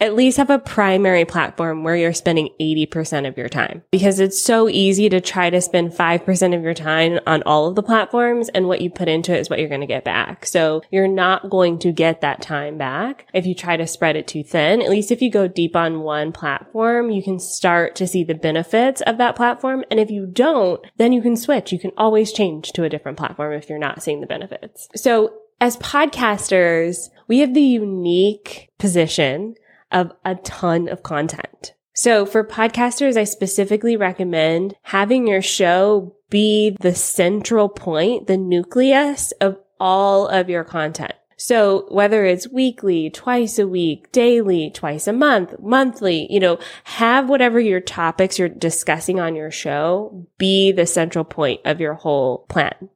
at least have a primary platform where you're spending 80% of your time because it's so easy to try to spend 5% of your time on all of the platforms and what you put into it is what you're going to get back. So you're not going to get that time back if you try to spread it too thin. At least if you go deep on one platform, you can start to see the benefits of that platform. And if you don't, then you can switch. You can always change to a different platform if you're not seeing the benefits. So as podcasters, we have the unique position of a ton of content. So for podcasters, I specifically recommend having your show be the central point, the nucleus of all of your content. So whether it's weekly, twice a week, daily, twice a month, monthly, you know, have whatever your topics you're discussing on your show be the central point of your whole plan.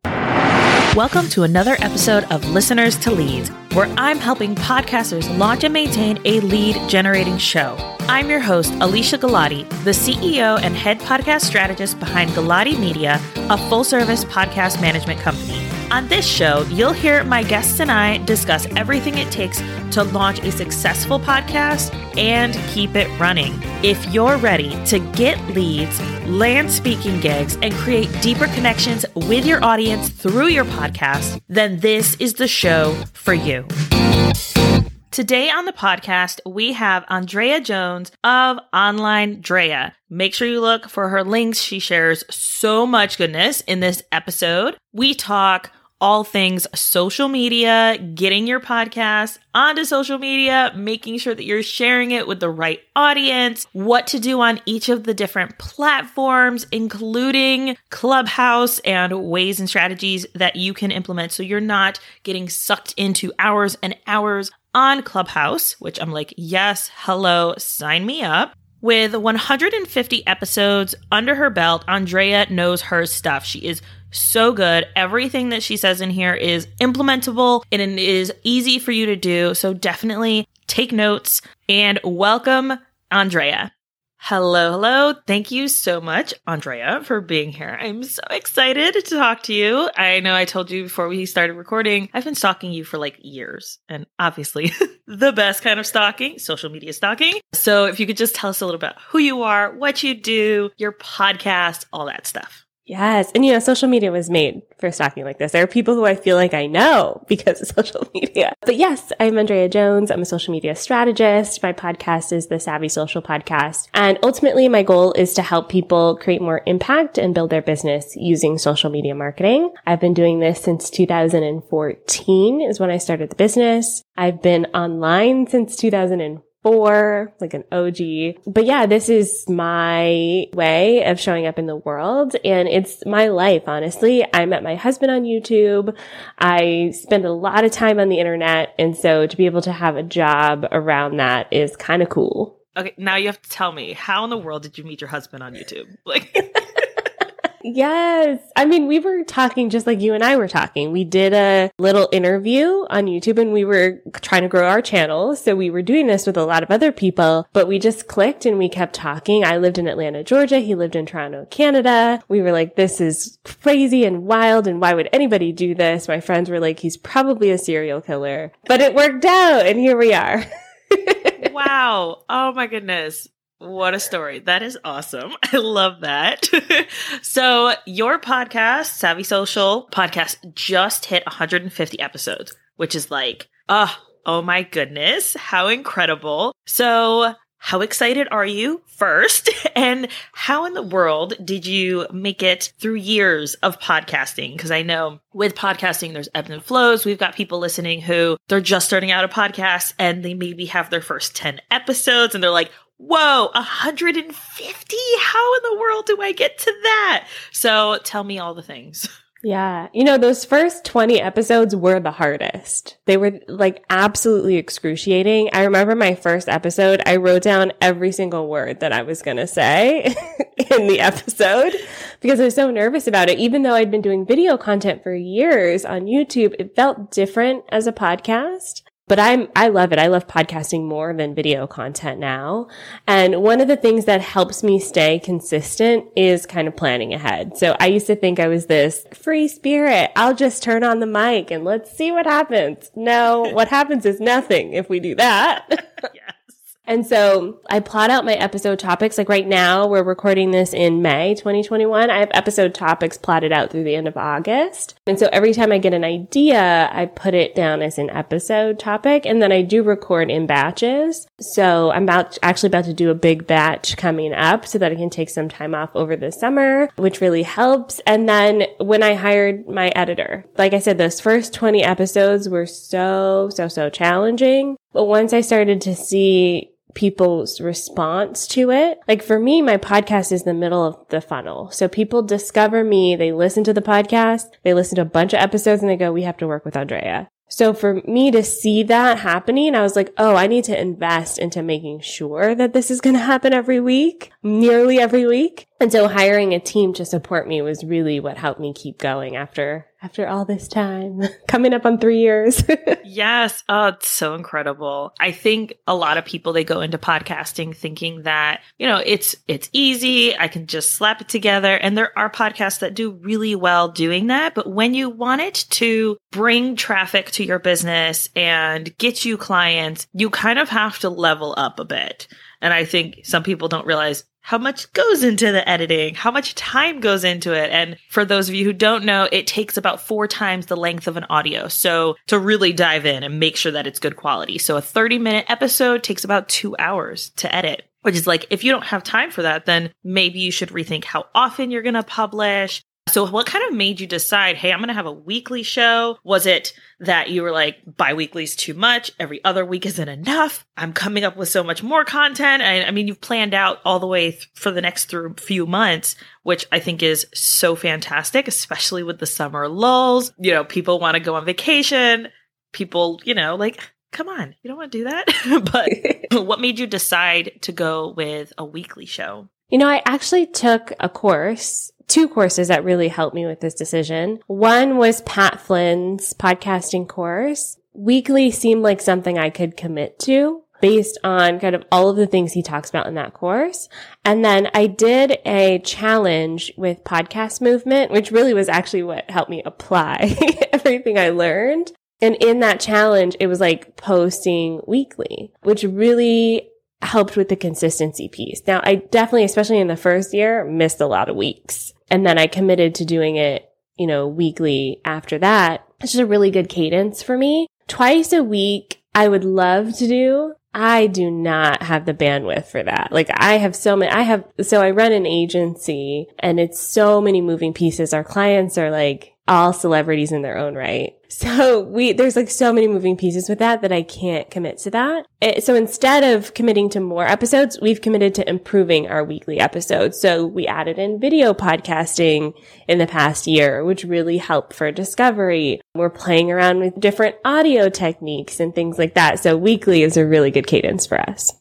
Welcome to another episode of Listeners to Leads, where I'm helping podcasters launch and maintain a lead generating show. I'm your host, Alicia Galati, the CEO and head podcast strategist behind Galati Media, a full service podcast management company. On this show, you'll hear my guests and I discuss everything it takes to launch a successful podcast and keep it running. If you're ready to get leads, land speaking gigs, and create deeper connections with your audience through your podcast, then this is the show for you. Today on the podcast, we have Andrea Jones of Online Drea. Make sure you look for her links. She shares so much goodness in this episode. We talk all things social media, getting your podcast onto social media, making sure that you're sharing it with the right audience, what to do on each of the different platforms, including Clubhouse and ways and strategies that you can implement so you're not getting sucked into hours and hours on Clubhouse, which I'm like, yes, hello, sign me up. With 150 episodes under her belt, Andrea knows her stuff. She is so good. Everything that she says in here is implementable and it is easy for you to do. So definitely take notes and welcome Andrea. Hello, hello. Thank you so much, Andrea, for being here. I'm so excited to talk to you. I know I told you before we started recording, I've been stalking you for like years, and obviously the best kind of stalking, social media stalking. So if you could just tell us a little about who you are, what you do, your podcast, all that stuff. Yes. And you know, social media was made for stalking like this. There are people who I feel like I know because of social media. But yes, I'm Andrea Jones. I'm a social media strategist. My podcast is the Savvy Social Podcast. And ultimately my goal is to help people create more impact and build their business using social media marketing. I've been doing this since 2014 is when I started the business. I've been online since 2004 four, like an OG. But yeah, this is my way of showing up in the world and it's my life, honestly. I met my husband on YouTube. I spend a lot of time on the internet. And so to be able to have a job around that is kind of cool. Okay, now you have to tell me how in the world did you meet your husband on YouTube? Like Yes. I mean, we were talking just like you and I were talking. We did a little interview on YouTube and we were trying to grow our channel. So we were doing this with a lot of other people, but we just clicked and we kept talking. I lived in Atlanta, Georgia. He lived in Toronto, Canada. We were like, this is crazy and wild. And why would anybody do this? My friends were like, he's probably a serial killer, but it worked out. And here we are. wow. Oh my goodness. What a story. That is awesome. I love that. so, your podcast, Savvy Social podcast, just hit 150 episodes, which is like, oh, oh my goodness, how incredible. So, how excited are you first? And how in the world did you make it through years of podcasting? Because I know with podcasting, there's ebbs and flows. We've got people listening who they're just starting out a podcast and they maybe have their first 10 episodes and they're like, whoa, 150? How in the world do I get to that? So tell me all the things. Yeah. You know, those first 20 episodes were the hardest. They were like absolutely excruciating. I remember my first episode, I wrote down every single word that I was going to say in the episode because I was so nervous about it. Even though I'd been doing video content for years on YouTube, it felt different as a podcast. But I'm, I love it. I love podcasting more than video content now. And one of the things that helps me stay consistent is kind of planning ahead. So I used to think I was this free spirit. I'll just turn on the mic and let's see what happens. No, what happens is nothing if we do that. And so I plot out my episode topics. Like right now, we're recording this in May 2021. I have episode topics plotted out through the end of August. And so every time I get an idea, I put it down as an episode topic and then I do record in batches. So I'm about, actually about to do a big batch coming up so that I can take some time off over the summer, which really helps. And then when I hired my editor, like I said, those first 20 episodes were so, so, so challenging. But once I started to see people's response to it. Like for me, my podcast is the middle of the funnel. So people discover me, they listen to the podcast, they listen to a bunch of episodes and they go, we have to work with Andrea. So for me to see that happening, I was like, oh, I need to invest into making sure that this is going to happen every week, nearly every week. And so hiring a team to support me was really what helped me keep going after after all this time, coming up on three years. yes. Oh, it's so incredible. I think a lot of people, they go into podcasting thinking that, you know, it's, it's easy. I can just slap it together. And there are podcasts that do really well doing that. But when you want it to bring traffic to your business and get you clients, you kind of have to level up a bit. And I think some people don't realize how much goes into the editing, how much time goes into it. And for those of you who don't know, it takes about four times the length of an audio. So to really dive in and make sure that it's good quality. So a 30 minute episode takes about two hours to edit. Which is like, if you don't have time for that, then maybe you should rethink how often you're going to publish, so what kind of made you decide, hey, I'm going to have a weekly show? Was it that you were like, bi-weekly is too much. Every other week isn't enough. I'm coming up with so much more content. I, I mean, you've planned out all the way th- for the next through few months, which I think is so fantastic, especially with the summer lulls. You know, people want to go on vacation. People, you know, like, come on, you don't want to do that. but what made you decide to go with a weekly show? You know, I actually took a course two courses that really helped me with this decision. One was Pat Flynn's podcasting course. Weekly seemed like something I could commit to based on kind of all of the things he talks about in that course. And then I did a challenge with podcast movement, which really was actually what helped me apply everything I learned. And in that challenge, it was like posting weekly, which really helped with the consistency piece. Now, I definitely, especially in the first year, missed a lot of weeks. And then I committed to doing it, you know, weekly after that. It's just a really good cadence for me. Twice a week, I would love to do. I do not have the bandwidth for that. Like I have so many, I have, so I run an agency and it's so many moving pieces. Our clients are like all celebrities in their own right. So we, there's like so many moving pieces with that that I can't commit to that. It, so instead of committing to more episodes, we've committed to improving our weekly episodes. So we added in video podcasting in the past year, which really helped for discovery. We're playing around with different audio techniques and things like that. So weekly is a really good cadence for us.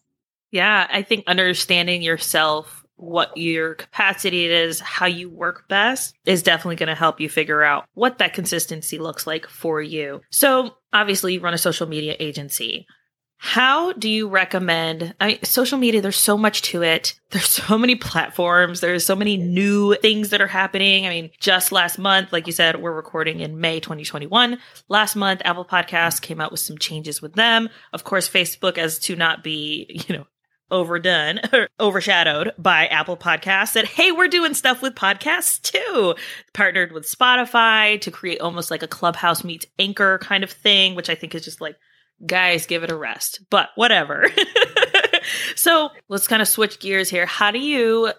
Yeah. I think understanding yourself what your capacity is, how you work best is definitely going to help you figure out what that consistency looks like for you. So obviously you run a social media agency. How do you recommend? I mean, social media, there's so much to it. There's so many platforms. There's so many new things that are happening. I mean, just last month, like you said, we're recording in May 2021. Last month, Apple Podcasts came out with some changes with them. Of course, Facebook, as to not be, you know, overdone or overshadowed by Apple Podcasts said, Hey, we're doing stuff with podcasts too. Partnered with Spotify to create almost like a clubhouse meets anchor kind of thing, which I think is just like, guys, give it a rest, but whatever. so let's kind of switch gears here. How do you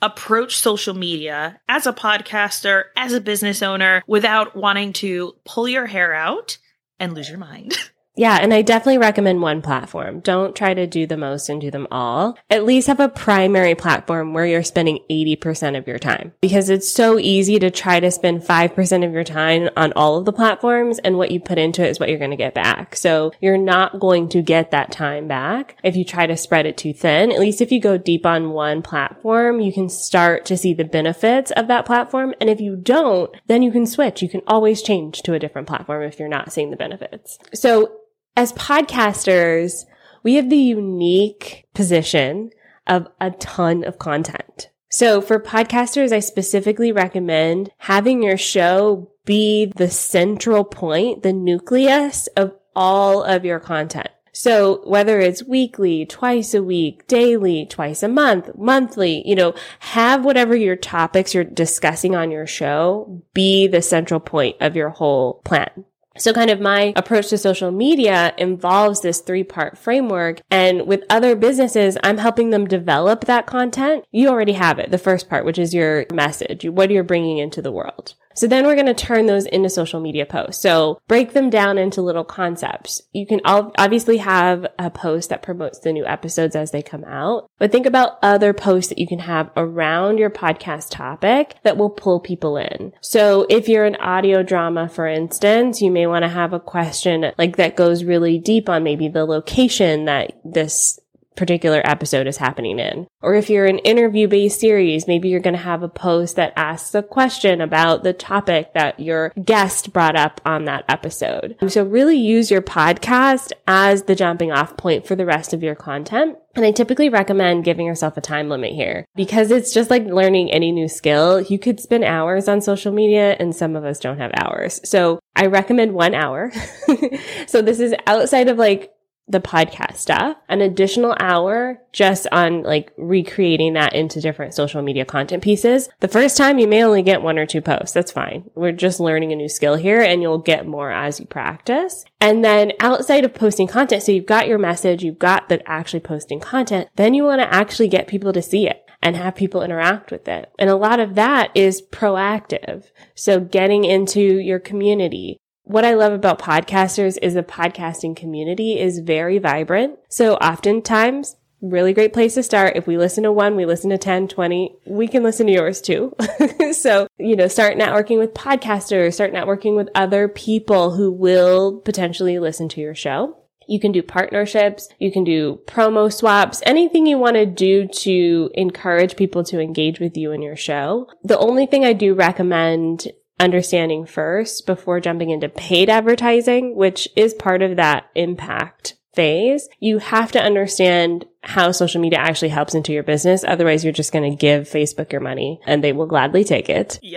approach social media as a podcaster, as a business owner without wanting to pull your hair out and lose your mind? Yeah, and I definitely recommend one platform. Don't try to do the most and do them all. At least have a primary platform where you're spending 80% of your time because it's so easy to try to spend 5% of your time on all of the platforms and what you put into it is what you're going to get back. So you're not going to get that time back if you try to spread it too thin. At least if you go deep on one platform, you can start to see the benefits of that platform. And if you don't, then you can switch. You can always change to a different platform if you're not seeing the benefits. So as podcasters, we have the unique position of a ton of content. So for podcasters, I specifically recommend having your show be the central point, the nucleus of all of your content. So whether it's weekly, twice a week, daily, twice a month, monthly, you know, have whatever your topics you're discussing on your show be the central point of your whole plan. So kind of my approach to social media involves this three part framework. And with other businesses, I'm helping them develop that content. You already have it. The first part, which is your message, what are you're bringing into the world. So then we're going to turn those into social media posts. So break them down into little concepts. You can obviously have a post that promotes the new episodes as they come out, but think about other posts that you can have around your podcast topic that will pull people in. So if you're an audio drama, for instance, you may want to have a question like that goes really deep on maybe the location that this particular episode is happening in. Or if you're an interview based series, maybe you're going to have a post that asks a question about the topic that your guest brought up on that episode. So really use your podcast as the jumping off point for the rest of your content. And I typically recommend giving yourself a time limit here because it's just like learning any new skill. You could spend hours on social media and some of us don't have hours. So I recommend one hour. so this is outside of like the podcast stuff, an additional hour just on like recreating that into different social media content pieces. The first time you may only get one or two posts. That's fine. We're just learning a new skill here and you'll get more as you practice. And then outside of posting content, so you've got your message, you've got the actually posting content, then you want to actually get people to see it and have people interact with it. And a lot of that is proactive. So getting into your community, what I love about podcasters is the podcasting community is very vibrant. So oftentimes, really great place to start. If we listen to one, we listen to 10, 20, we can listen to yours too. so, you know, start networking with podcasters, start networking with other people who will potentially listen to your show. You can do partnerships. You can do promo swaps, anything you want to do to encourage people to engage with you and your show. The only thing I do recommend understanding first before jumping into paid advertising, which is part of that impact phase. You have to understand how social media actually helps into your business. Otherwise, you're just going to give Facebook your money and they will gladly take it.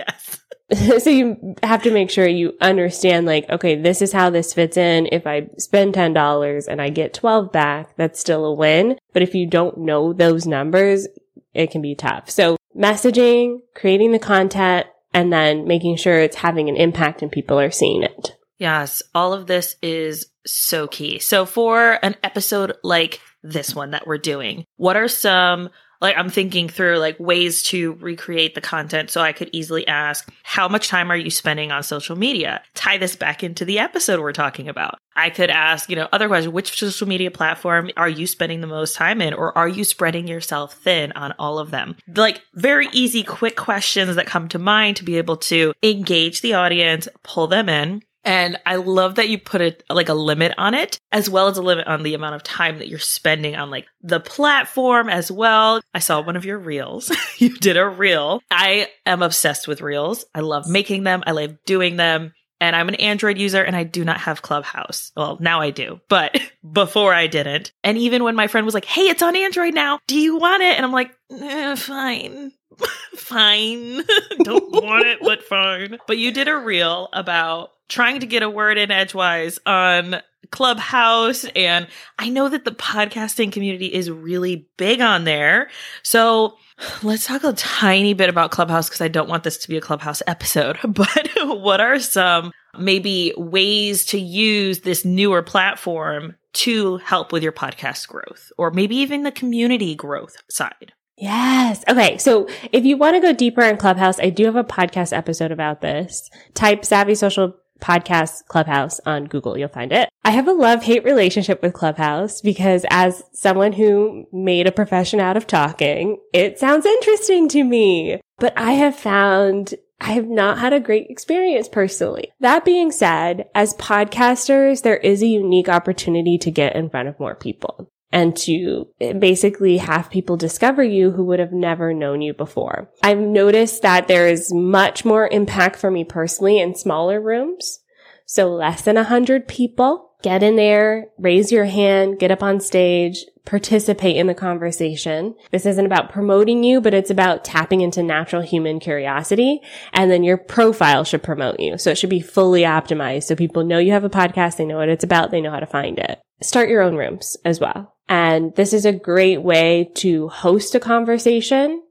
Yes. so you have to make sure you understand like, okay, this is how this fits in. If I spend $10 and I get 12 back, that's still a win. But if you don't know those numbers, it can be tough. So messaging, creating the content, and then making sure it's having an impact and people are seeing it. Yes, all of this is so key. So for an episode like this one that we're doing, what are some like I'm thinking through like ways to recreate the content so I could easily ask how much time are you spending on social media? Tie this back into the episode we're talking about. I could ask, you know, other questions. Which social media platform are you spending the most time in or are you spreading yourself thin on all of them? Like very easy, quick questions that come to mind to be able to engage the audience, pull them in. And I love that you put it like a limit on it, as well as a limit on the amount of time that you're spending on like the platform as well. I saw one of your reels. you did a reel. I am obsessed with reels. I love making them. I love doing them. And I'm an Android user and I do not have Clubhouse. Well, now I do, but before I didn't. And even when my friend was like, Hey, it's on Android now. Do you want it? And I'm like, eh, fine. fine. Don't want it, but fine. But you did a reel about trying to get a word in edgewise on Clubhouse. And I know that the podcasting community is really big on there. So let's talk a tiny bit about Clubhouse because I don't want this to be a Clubhouse episode. But what are some maybe ways to use this newer platform to help with your podcast growth or maybe even the community growth side? Yes. Okay. So if you want to go deeper in Clubhouse, I do have a podcast episode about this. Type Savvy Social podcast Clubhouse on Google. You'll find it. I have a love hate relationship with Clubhouse because as someone who made a profession out of talking, it sounds interesting to me, but I have found I have not had a great experience personally. That being said, as podcasters, there is a unique opportunity to get in front of more people and to basically have people discover you who would have never known you before. I've noticed that there is much more impact for me personally in smaller rooms. So less than a hundred people. Get in there, raise your hand, get up on stage, participate in the conversation. This isn't about promoting you, but it's about tapping into natural human curiosity. And then your profile should promote you. So it should be fully optimized. So people know you have a podcast. They know what it's about. They know how to find it. Start your own rooms as well. And this is a great way to host a conversation,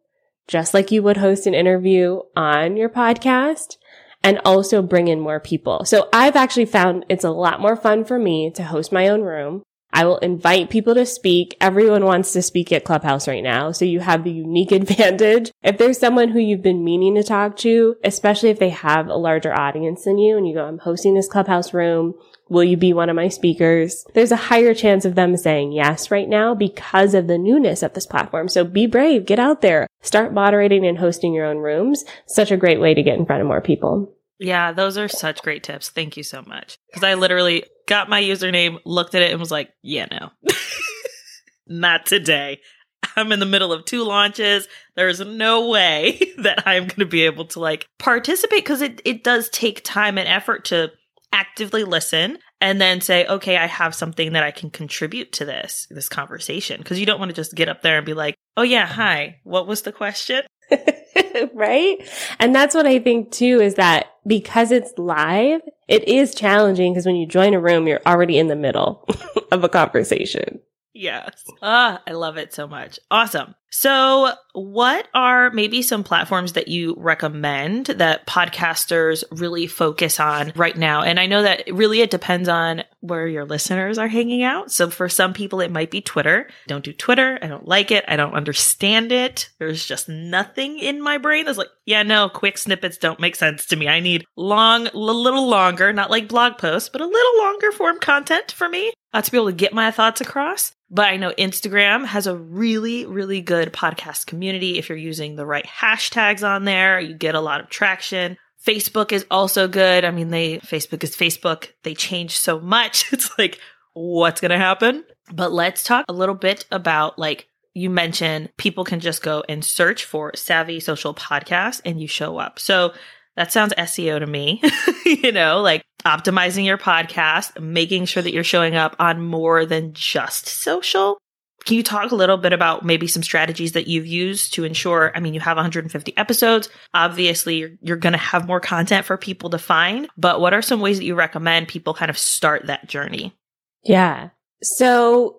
just like you would host an interview on your podcast and also bring in more people. So I've actually found it's a lot more fun for me to host my own room. I will invite people to speak. Everyone wants to speak at Clubhouse right now. So you have the unique advantage. If there's someone who you've been meaning to talk to, especially if they have a larger audience than you and you go, I'm hosting this Clubhouse room. Will you be one of my speakers? There's a higher chance of them saying yes right now because of the newness of this platform. So be brave, get out there, start moderating and hosting your own rooms. Such a great way to get in front of more people. Yeah, those are such great tips. Thank you so much. Because I literally got my username, looked at it, and was like, yeah, no, not today. I'm in the middle of two launches. There's no way that I'm going to be able to like participate because it, it does take time and effort to actively listen and then say, okay, I have something that I can contribute to this, this conversation. Cause you don't want to just get up there and be like, oh yeah, hi, what was the question? right? And that's what I think too is that because it's live, it is challenging because when you join a room, you're already in the middle of a conversation. Yes. Ah, I love it so much. Awesome. So, what are maybe some platforms that you recommend that podcasters really focus on right now? And I know that really it depends on where your listeners are hanging out. So, for some people, it might be Twitter. Don't do Twitter. I don't like it. I don't understand it. There's just nothing in my brain that's like, yeah, no, quick snippets don't make sense to me. I need long, a little longer, not like blog posts, but a little longer form content for me uh, to be able to get my thoughts across. But I know Instagram has a really, really good podcast community. If you're using the right hashtags on there, you get a lot of traction. Facebook is also good. I mean, they, Facebook is Facebook. They change so much. It's like, what's going to happen? But let's talk a little bit about like, you mentioned people can just go and search for Savvy Social Podcast and you show up. So that sounds SEO to me, you know, like optimizing your podcast, making sure that you're showing up on more than just social. Can you talk a little bit about maybe some strategies that you've used to ensure? I mean, you have 150 episodes. Obviously, you're, you're going to have more content for people to find, but what are some ways that you recommend people kind of start that journey? Yeah. So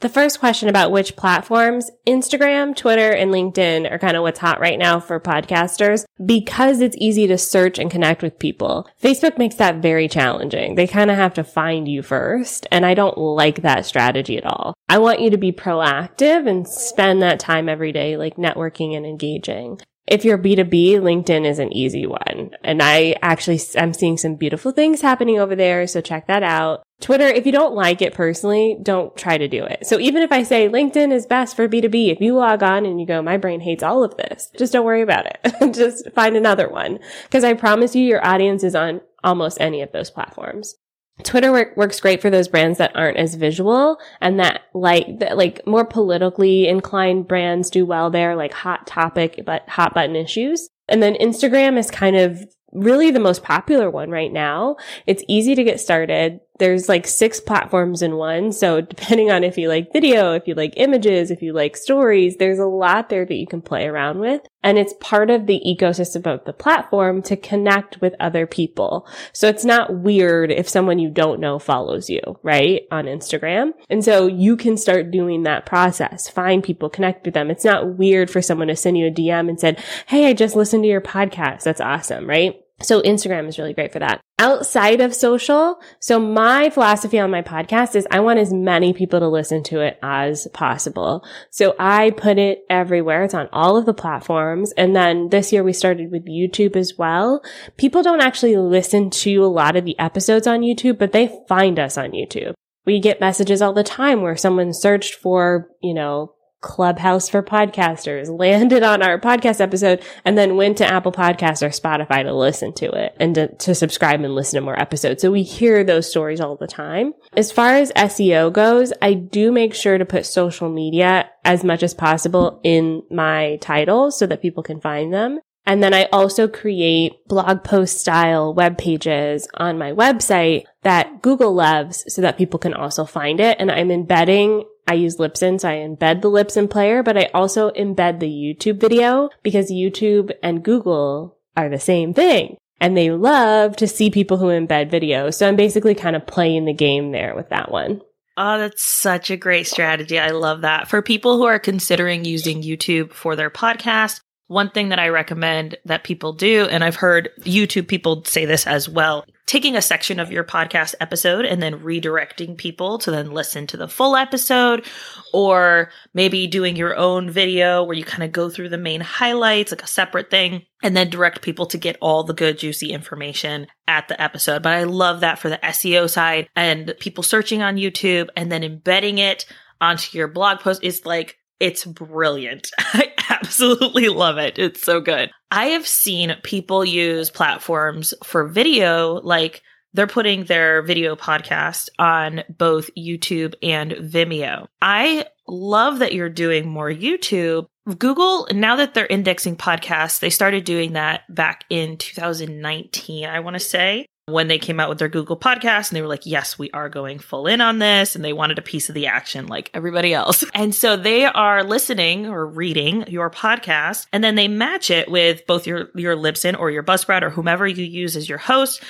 the first question about which platforms, Instagram, Twitter, and LinkedIn are kind of what's hot right now for podcasters because it's easy to search and connect with people. Facebook makes that very challenging. They kind of have to find you first. And I don't like that strategy at all. I want you to be proactive and spend that time every day, like networking and engaging. If you're B2B, LinkedIn is an easy one. And I actually, I'm seeing some beautiful things happening over there. So check that out. Twitter, if you don't like it personally, don't try to do it. So even if I say LinkedIn is best for B2B, if you log on and you go, my brain hates all of this, just don't worry about it. just find another one. Cause I promise you your audience is on almost any of those platforms. Twitter work, works great for those brands that aren't as visual and that like that like more politically inclined brands do well there, like hot topic but hot button issues. And then Instagram is kind of really the most popular one right now. It's easy to get started. There's like six platforms in one. So depending on if you like video, if you like images, if you like stories, there's a lot there that you can play around with. And it's part of the ecosystem of the platform to connect with other people. So it's not weird if someone you don't know follows you, right? On Instagram. And so you can start doing that process. Find people, connect with them. It's not weird for someone to send you a DM and said, Hey, I just listened to your podcast. That's awesome, right? So Instagram is really great for that. Outside of social, so my philosophy on my podcast is I want as many people to listen to it as possible. So I put it everywhere. It's on all of the platforms. And then this year we started with YouTube as well. People don't actually listen to a lot of the episodes on YouTube, but they find us on YouTube. We get messages all the time where someone searched for, you know, Clubhouse for podcasters, landed on our podcast episode, and then went to Apple Podcasts or Spotify to listen to it and to, to, subscribe and listen to more episodes. So we hear those stories all the time. As far as SEO goes, I do make sure to put social media as much as possible in my titles so that people can find them. And then I also create blog post style web pages on my website that Google loves so that people can also find it. And I'm embedding I use Libsyn, so I embed the Libsyn player, but I also embed the YouTube video because YouTube and Google are the same thing. And they love to see people who embed videos. So I'm basically kind of playing the game there with that one. Oh, that's such a great strategy. I love that. For people who are considering using YouTube for their podcast, one thing that I recommend that people do, and I've heard YouTube people say this as well, taking a section of your podcast episode and then redirecting people to then listen to the full episode, or maybe doing your own video where you kind of go through the main highlights, like a separate thing, and then direct people to get all the good, juicy information at the episode. But I love that for the SEO side and people searching on YouTube and then embedding it onto your blog post is like it's brilliant. absolutely love it. It's so good. I have seen people use platforms for video, like they're putting their video podcast on both YouTube and Vimeo. I love that you're doing more YouTube. Google, now that they're indexing podcasts, they started doing that back in 2019, I want to say when they came out with their Google podcast and they were like, yes, we are going full in on this. And they wanted a piece of the action like everybody else. And so they are listening or reading your podcast and then they match it with both your, your Libsyn or your Buzzsprout or whomever you use as your host.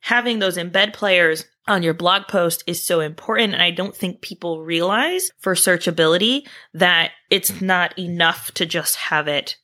Having those embed players on your blog post is so important. And I don't think people realize for searchability that it's not enough to just have it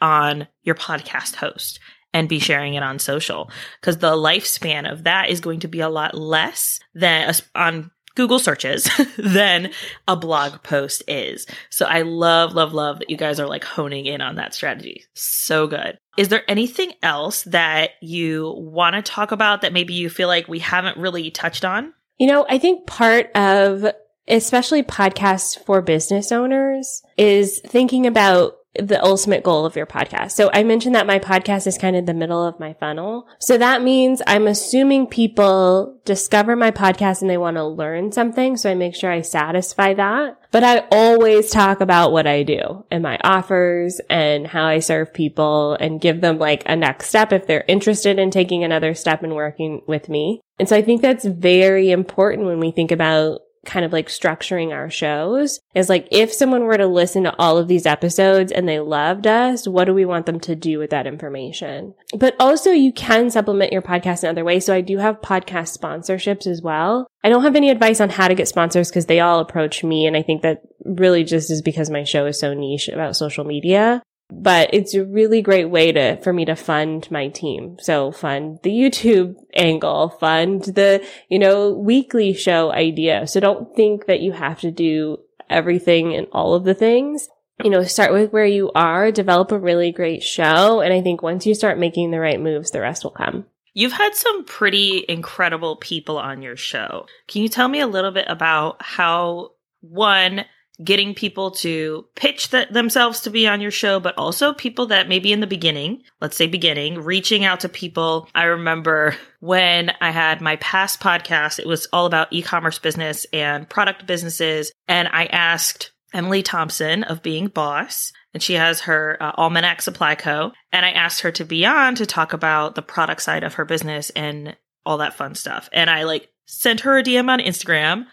on your podcast host and be sharing it on social because the lifespan of that is going to be a lot less than on Google searches than a blog post is. So I love, love, love that you guys are like honing in on that strategy. So good. Is there anything else that you want to talk about that maybe you feel like we haven't really touched on? You know, I think part of especially podcasts for business owners is thinking about the ultimate goal of your podcast. So I mentioned that my podcast is kind of the middle of my funnel. So that means I'm assuming people discover my podcast and they want to learn something. So I make sure I satisfy that. But I always talk about what I do and my offers and how I serve people and give them like a next step if they're interested in taking another step and working with me. And so I think that's very important when we think about kind of like structuring our shows is like if someone were to listen to all of these episodes and they loved us, what do we want them to do with that information? But also you can supplement your podcast in other ways. So I do have podcast sponsorships as well. I don't have any advice on how to get sponsors because they all approach me. And I think that really just is because my show is so niche about social media but it's a really great way to for me to fund my team. So fund the youtube angle fund the you know weekly show idea. So don't think that you have to do everything and all of the things. You know start with where you are develop a really great show and i think once you start making the right moves the rest will come. You've had some pretty incredible people on your show. Can you tell me a little bit about how one getting people to pitch themselves to be on your show, but also people that maybe in the beginning, let's say beginning, reaching out to people. I remember when I had my past podcast, it was all about e-commerce business and product businesses. And I asked Emily Thompson of Being Boss, and she has her uh, Almanac Supply Co. And I asked her to be on to talk about the product side of her business and all that fun stuff. And I like sent her a DM on Instagram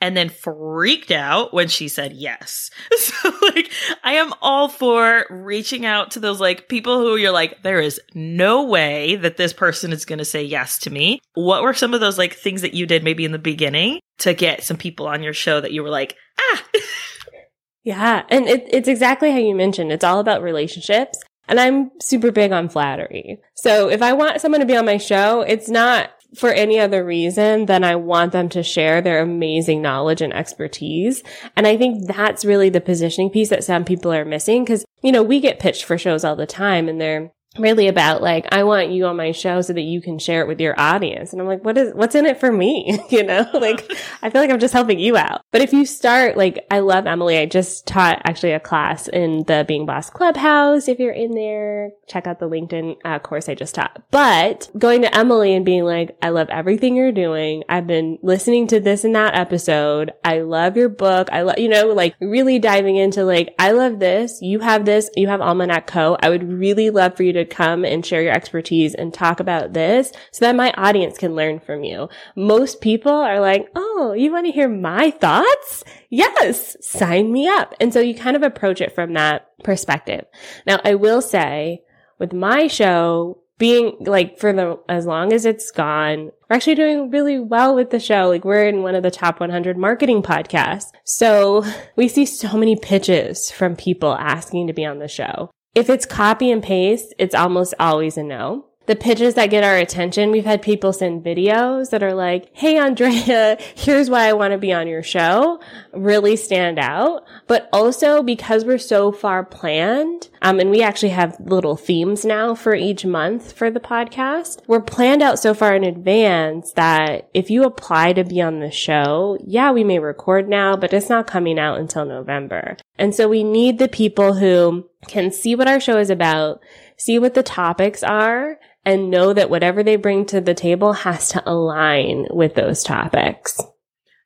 and then freaked out when she said yes. So like I am all for reaching out to those like people who you're like there is no way that this person is going to say yes to me. What were some of those like things that you did maybe in the beginning to get some people on your show that you were like, "Ah." yeah, and it, it's exactly how you mentioned. It's all about relationships. And I'm super big on flattery. So if I want someone to be on my show, it's not for any other reason than I want them to share their amazing knowledge and expertise. And I think that's really the positioning piece that some people are missing because, you know, we get pitched for shows all the time and they're, really about like, I want you on my show so that you can share it with your audience. And I'm like, what is, what's in it for me? you know, like, I feel like I'm just helping you out. But if you start, like, I love Emily. I just taught actually a class in the Being Boss Clubhouse. If you're in there, check out the LinkedIn uh, course I just taught. But going to Emily and being like, I love everything you're doing. I've been listening to this and that episode. I love your book. I love, you know, like really diving into like, I love this. You have this. You have Almanac Co. I would really love for you to come and share your expertise and talk about this so that my audience can learn from you. Most people are like, Oh, you want to hear my thoughts? Yes, sign me up. And so you kind of approach it from that perspective. Now, I will say with my show, being like for the as long as it's gone, we're actually doing really well with the show. Like we're in one of the top 100 marketing podcasts. So we see so many pitches from people asking to be on the show. If it's copy and paste, it's almost always a no the pitches that get our attention, we've had people send videos that are like, Hey, Andrea, here's why I want to be on your show really stand out. But also because we're so far planned, um, and we actually have little themes now for each month for the podcast. We're planned out so far in advance that if you apply to be on the show, yeah, we may record now, but it's not coming out until November. And so we need the people who can see what our show is about, see what the topics are, and know that whatever they bring to the table has to align with those topics.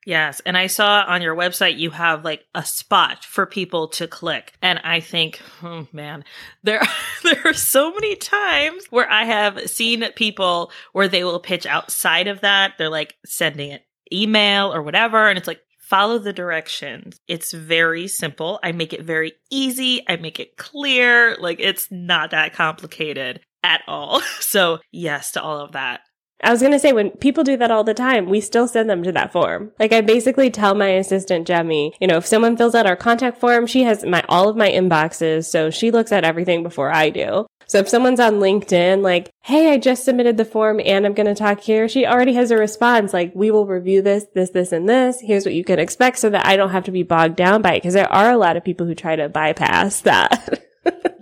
Yes. And I saw on your website you have like a spot for people to click. And I think, oh man, there, are, there are so many times where I have seen people where they will pitch outside of that. They're like sending an email or whatever. And it's like, follow the directions. It's very simple. I make it very easy. I make it clear. Like it's not that complicated at all. So, yes to all of that. I was going to say when people do that all the time, we still send them to that form. Like I basically tell my assistant Jemmy, you know, if someone fills out our contact form, she has my all of my inboxes, so she looks at everything before I do. So if someone's on LinkedIn, like, hey, I just submitted the form and I'm going to talk here, she already has a response like, we will review this, this, this, and this. Here's what you can expect so that I don't have to be bogged down by it. Cause there are a lot of people who try to bypass that.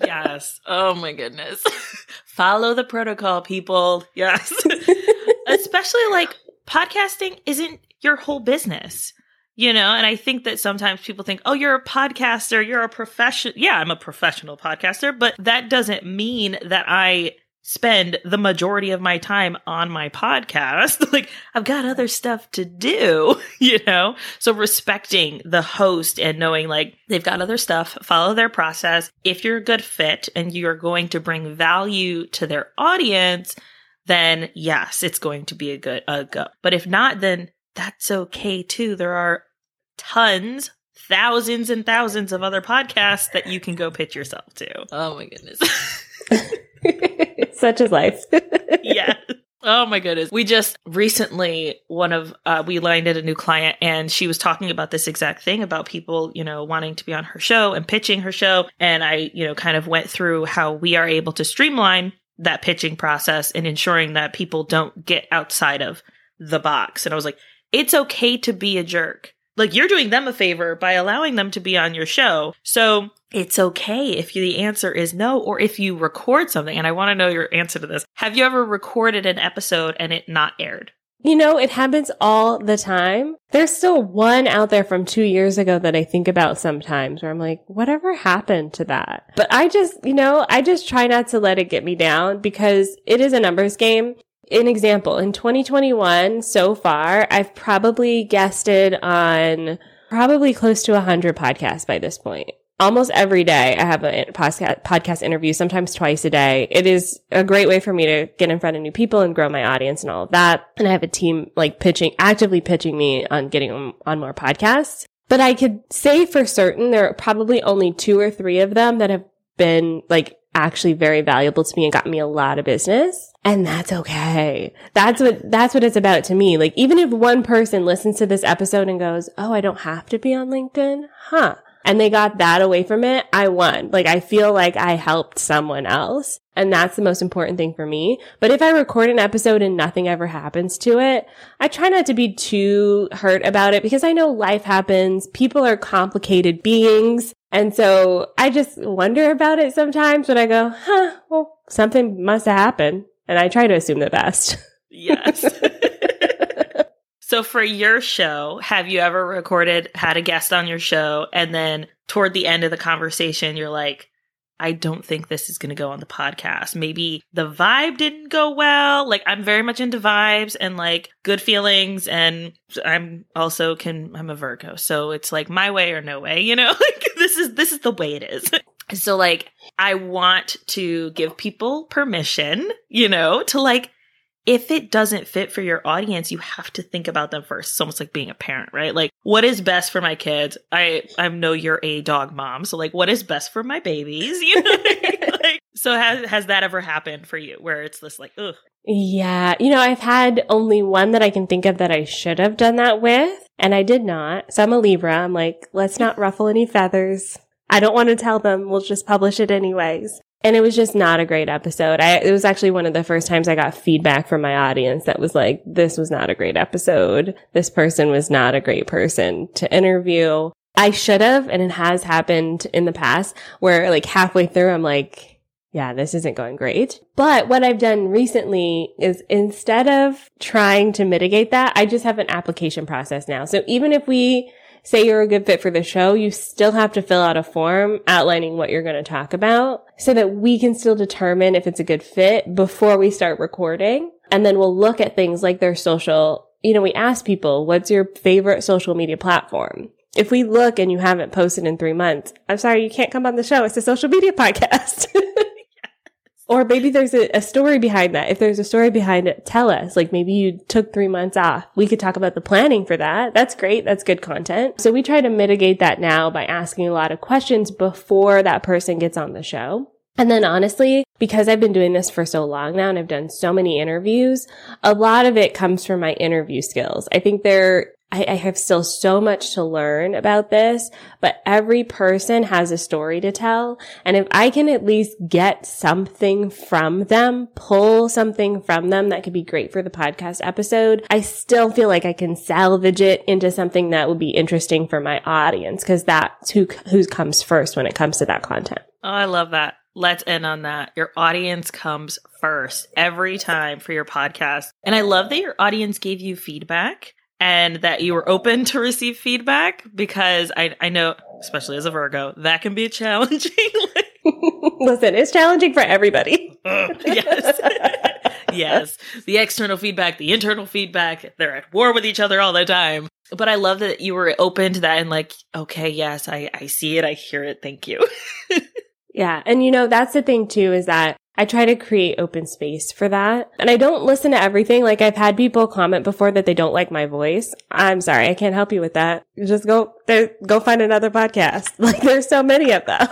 Yes. Oh my goodness. Follow the protocol, people. Yes. Especially like podcasting isn't your whole business. You know, and I think that sometimes people think, oh, you're a podcaster, you're a professional. Yeah, I'm a professional podcaster, but that doesn't mean that I spend the majority of my time on my podcast. like I've got other stuff to do, you know? So respecting the host and knowing like they've got other stuff, follow their process. If you're a good fit and you're going to bring value to their audience, then yes, it's going to be a good a go. But if not, then that's okay too. There are tons, thousands and thousands of other podcasts that you can go pitch yourself to. Oh my goodness. Such is life. yeah. Oh my goodness. We just recently, one of, uh, we landed a new client and she was talking about this exact thing about people, you know, wanting to be on her show and pitching her show. And I, you know, kind of went through how we are able to streamline that pitching process and ensuring that people don't get outside of the box. And I was like, it's okay to be a jerk. Like you're doing them a favor by allowing them to be on your show. So it's okay if you, the answer is no, or if you record something. And I want to know your answer to this. Have you ever recorded an episode and it not aired? You know, it happens all the time. There's still one out there from two years ago that I think about sometimes where I'm like, whatever happened to that? But I just, you know, I just try not to let it get me down because it is a numbers game an example in 2021 so far, I've probably guested on probably close to 100 podcasts by this point. Almost every day I have a podcast, podcast interview, sometimes twice a day. It is a great way for me to get in front of new people and grow my audience and all of that. And I have a team like pitching, actively pitching me on getting on, on more podcasts. But I could say for certain there are probably only two or three of them that have been like actually very valuable to me and got me a lot of business. And that's okay. That's what, that's what it's about to me. Like, even if one person listens to this episode and goes, Oh, I don't have to be on LinkedIn. Huh. And they got that away from it. I won. Like, I feel like I helped someone else. And that's the most important thing for me. But if I record an episode and nothing ever happens to it, I try not to be too hurt about it because I know life happens. People are complicated beings. And so I just wonder about it sometimes when I go, huh, well, something must have happened. And I try to assume the best. Yes. so for your show, have you ever recorded, had a guest on your show, and then toward the end of the conversation, you're like, I don't think this is going to go on the podcast. Maybe the vibe didn't go well. Like I'm very much into vibes and like good feelings and I'm also can I'm a Virgo. So it's like my way or no way, you know? Like this is this is the way it is. so like I want to give people permission, you know, to like if it doesn't fit for your audience, you have to think about them first. It's almost like being a parent, right? Like, what is best for my kids? I I know you're a dog mom, so like, what is best for my babies? You know, so has has that ever happened for you where it's this like, ugh? Yeah. You know, I've had only one that I can think of that I should have done that with, and I did not. So I'm a Libra. I'm like, let's not ruffle any feathers. I don't want to tell them. We'll just publish it anyways. And it was just not a great episode. I, it was actually one of the first times I got feedback from my audience that was like, this was not a great episode. This person was not a great person to interview. I should have, and it has happened in the past where like halfway through, I'm like, yeah, this isn't going great. But what I've done recently is instead of trying to mitigate that, I just have an application process now. So even if we say you're a good fit for the show, you still have to fill out a form outlining what you're going to talk about so that we can still determine if it's a good fit before we start recording. And then we'll look at things like their social, you know, we ask people, what's your favorite social media platform? If we look and you haven't posted in three months, I'm sorry, you can't come on the show. It's a social media podcast. Or maybe there's a, a, story behind that. If there's a story behind it, tell us. Like maybe you took three months off. We could talk about the planning for that. That's great. That's good content. So we try to mitigate that now by asking a lot of questions before that person gets on the show. And then honestly, because I've been doing this for so long now and I've done so many interviews, a lot of it comes from my interview skills. I think there I, I, have still so much to learn about this, but every person has a story to tell. And if I can at least get something from them, pull something from them that could be great for the podcast episode, I still feel like I can salvage it into something that would be interesting for my audience because that's who, who comes first when it comes to that content. Oh, I love that. Let's end on that. Your audience comes first every time for your podcast. And I love that your audience gave you feedback and that you were open to receive feedback because I, I know, especially as a Virgo, that can be challenging. Listen, it's challenging for everybody. yes. yes. The external feedback, the internal feedback, they're at war with each other all the time. But I love that you were open to that and like, okay, yes, I, I see it. I hear it. Thank you. yeah. And you know, that's the thing too, is that I try to create open space for that. And I don't listen to everything. Like I've had people comment before that they don't like my voice. I'm sorry. I can't help you with that. Just go there, go find another podcast. Like there's so many of them.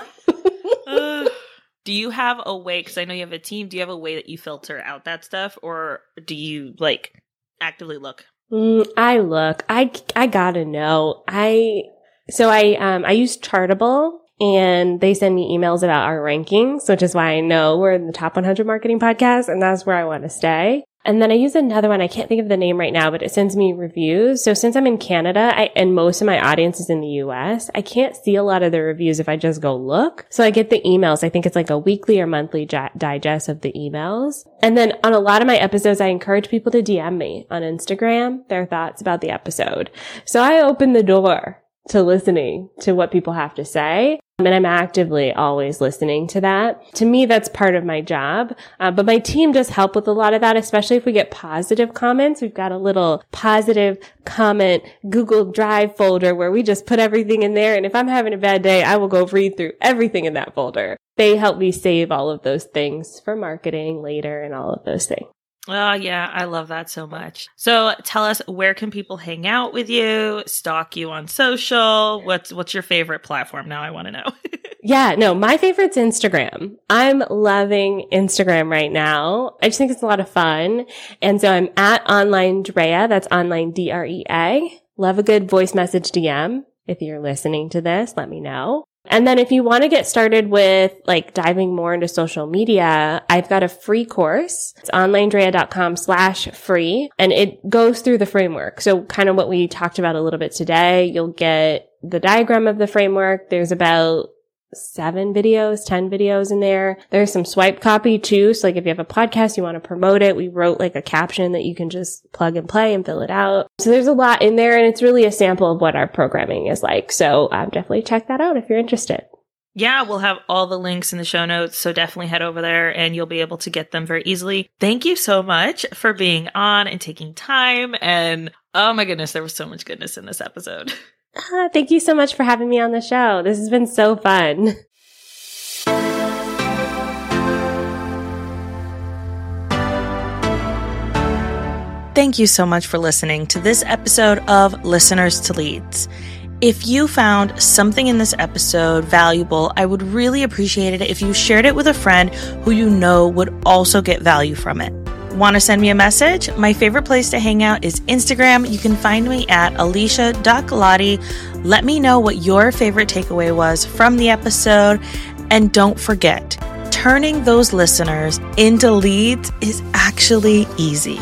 uh, do you have a way, cause I know you have a team. Do you have a way that you filter out that stuff or do you like actively look? Mm, I look, I, I gotta know. I, so I, um, I use Chartable and they send me emails about our rankings, which is why I know we're in the top 100 marketing podcast and that's where I want to stay. And then I use another one. I can't think of the name right now, but it sends me reviews. So since I'm in Canada I, and most of my audience is in the US, I can't see a lot of the reviews if I just go look. So I get the emails. I think it's like a weekly or monthly digest of the emails. And then on a lot of my episodes, I encourage people to DM me on Instagram their thoughts about the episode. So I open the door to listening to what people have to say. And I'm actively always listening to that. To me, that's part of my job. Uh, but my team does help with a lot of that, especially if we get positive comments. We've got a little positive comment Google Drive folder where we just put everything in there. And if I'm having a bad day, I will go read through everything in that folder. They help me save all of those things for marketing later and all of those things. Oh yeah, I love that so much. So tell us where can people hang out with you, stalk you on social? What's what's your favorite platform now? I want to know. yeah, no, my favorite's Instagram. I'm loving Instagram right now. I just think it's a lot of fun. And so I'm at online Drea. That's online D R E A. Love a good voice message DM. If you're listening to this, let me know. And then if you want to get started with like diving more into social media, I've got a free course. It's onlinedrea.com slash free and it goes through the framework. So kind of what we talked about a little bit today, you'll get the diagram of the framework. There's about seven videos, 10 videos in there. There's some swipe copy too. So like if you have a podcast, you want to promote it, we wrote like a caption that you can just plug and play and fill it out. So there's a lot in there and it's really a sample of what our programming is like. So um, definitely check that out if you're interested. Yeah, we'll have all the links in the show notes. So definitely head over there and you'll be able to get them very easily. Thank you so much for being on and taking time. And oh my goodness, there was so much goodness in this episode. Ah, thank you so much for having me on the show. This has been so fun. Thank you so much for listening to this episode of Listeners to Leads. If you found something in this episode valuable, I would really appreciate it if you shared it with a friend who you know would also get value from it. Want to send me a message? My favorite place to hang out is Instagram. You can find me at alicia.galati. Let me know what your favorite takeaway was from the episode. And don't forget, turning those listeners into leads is actually easy.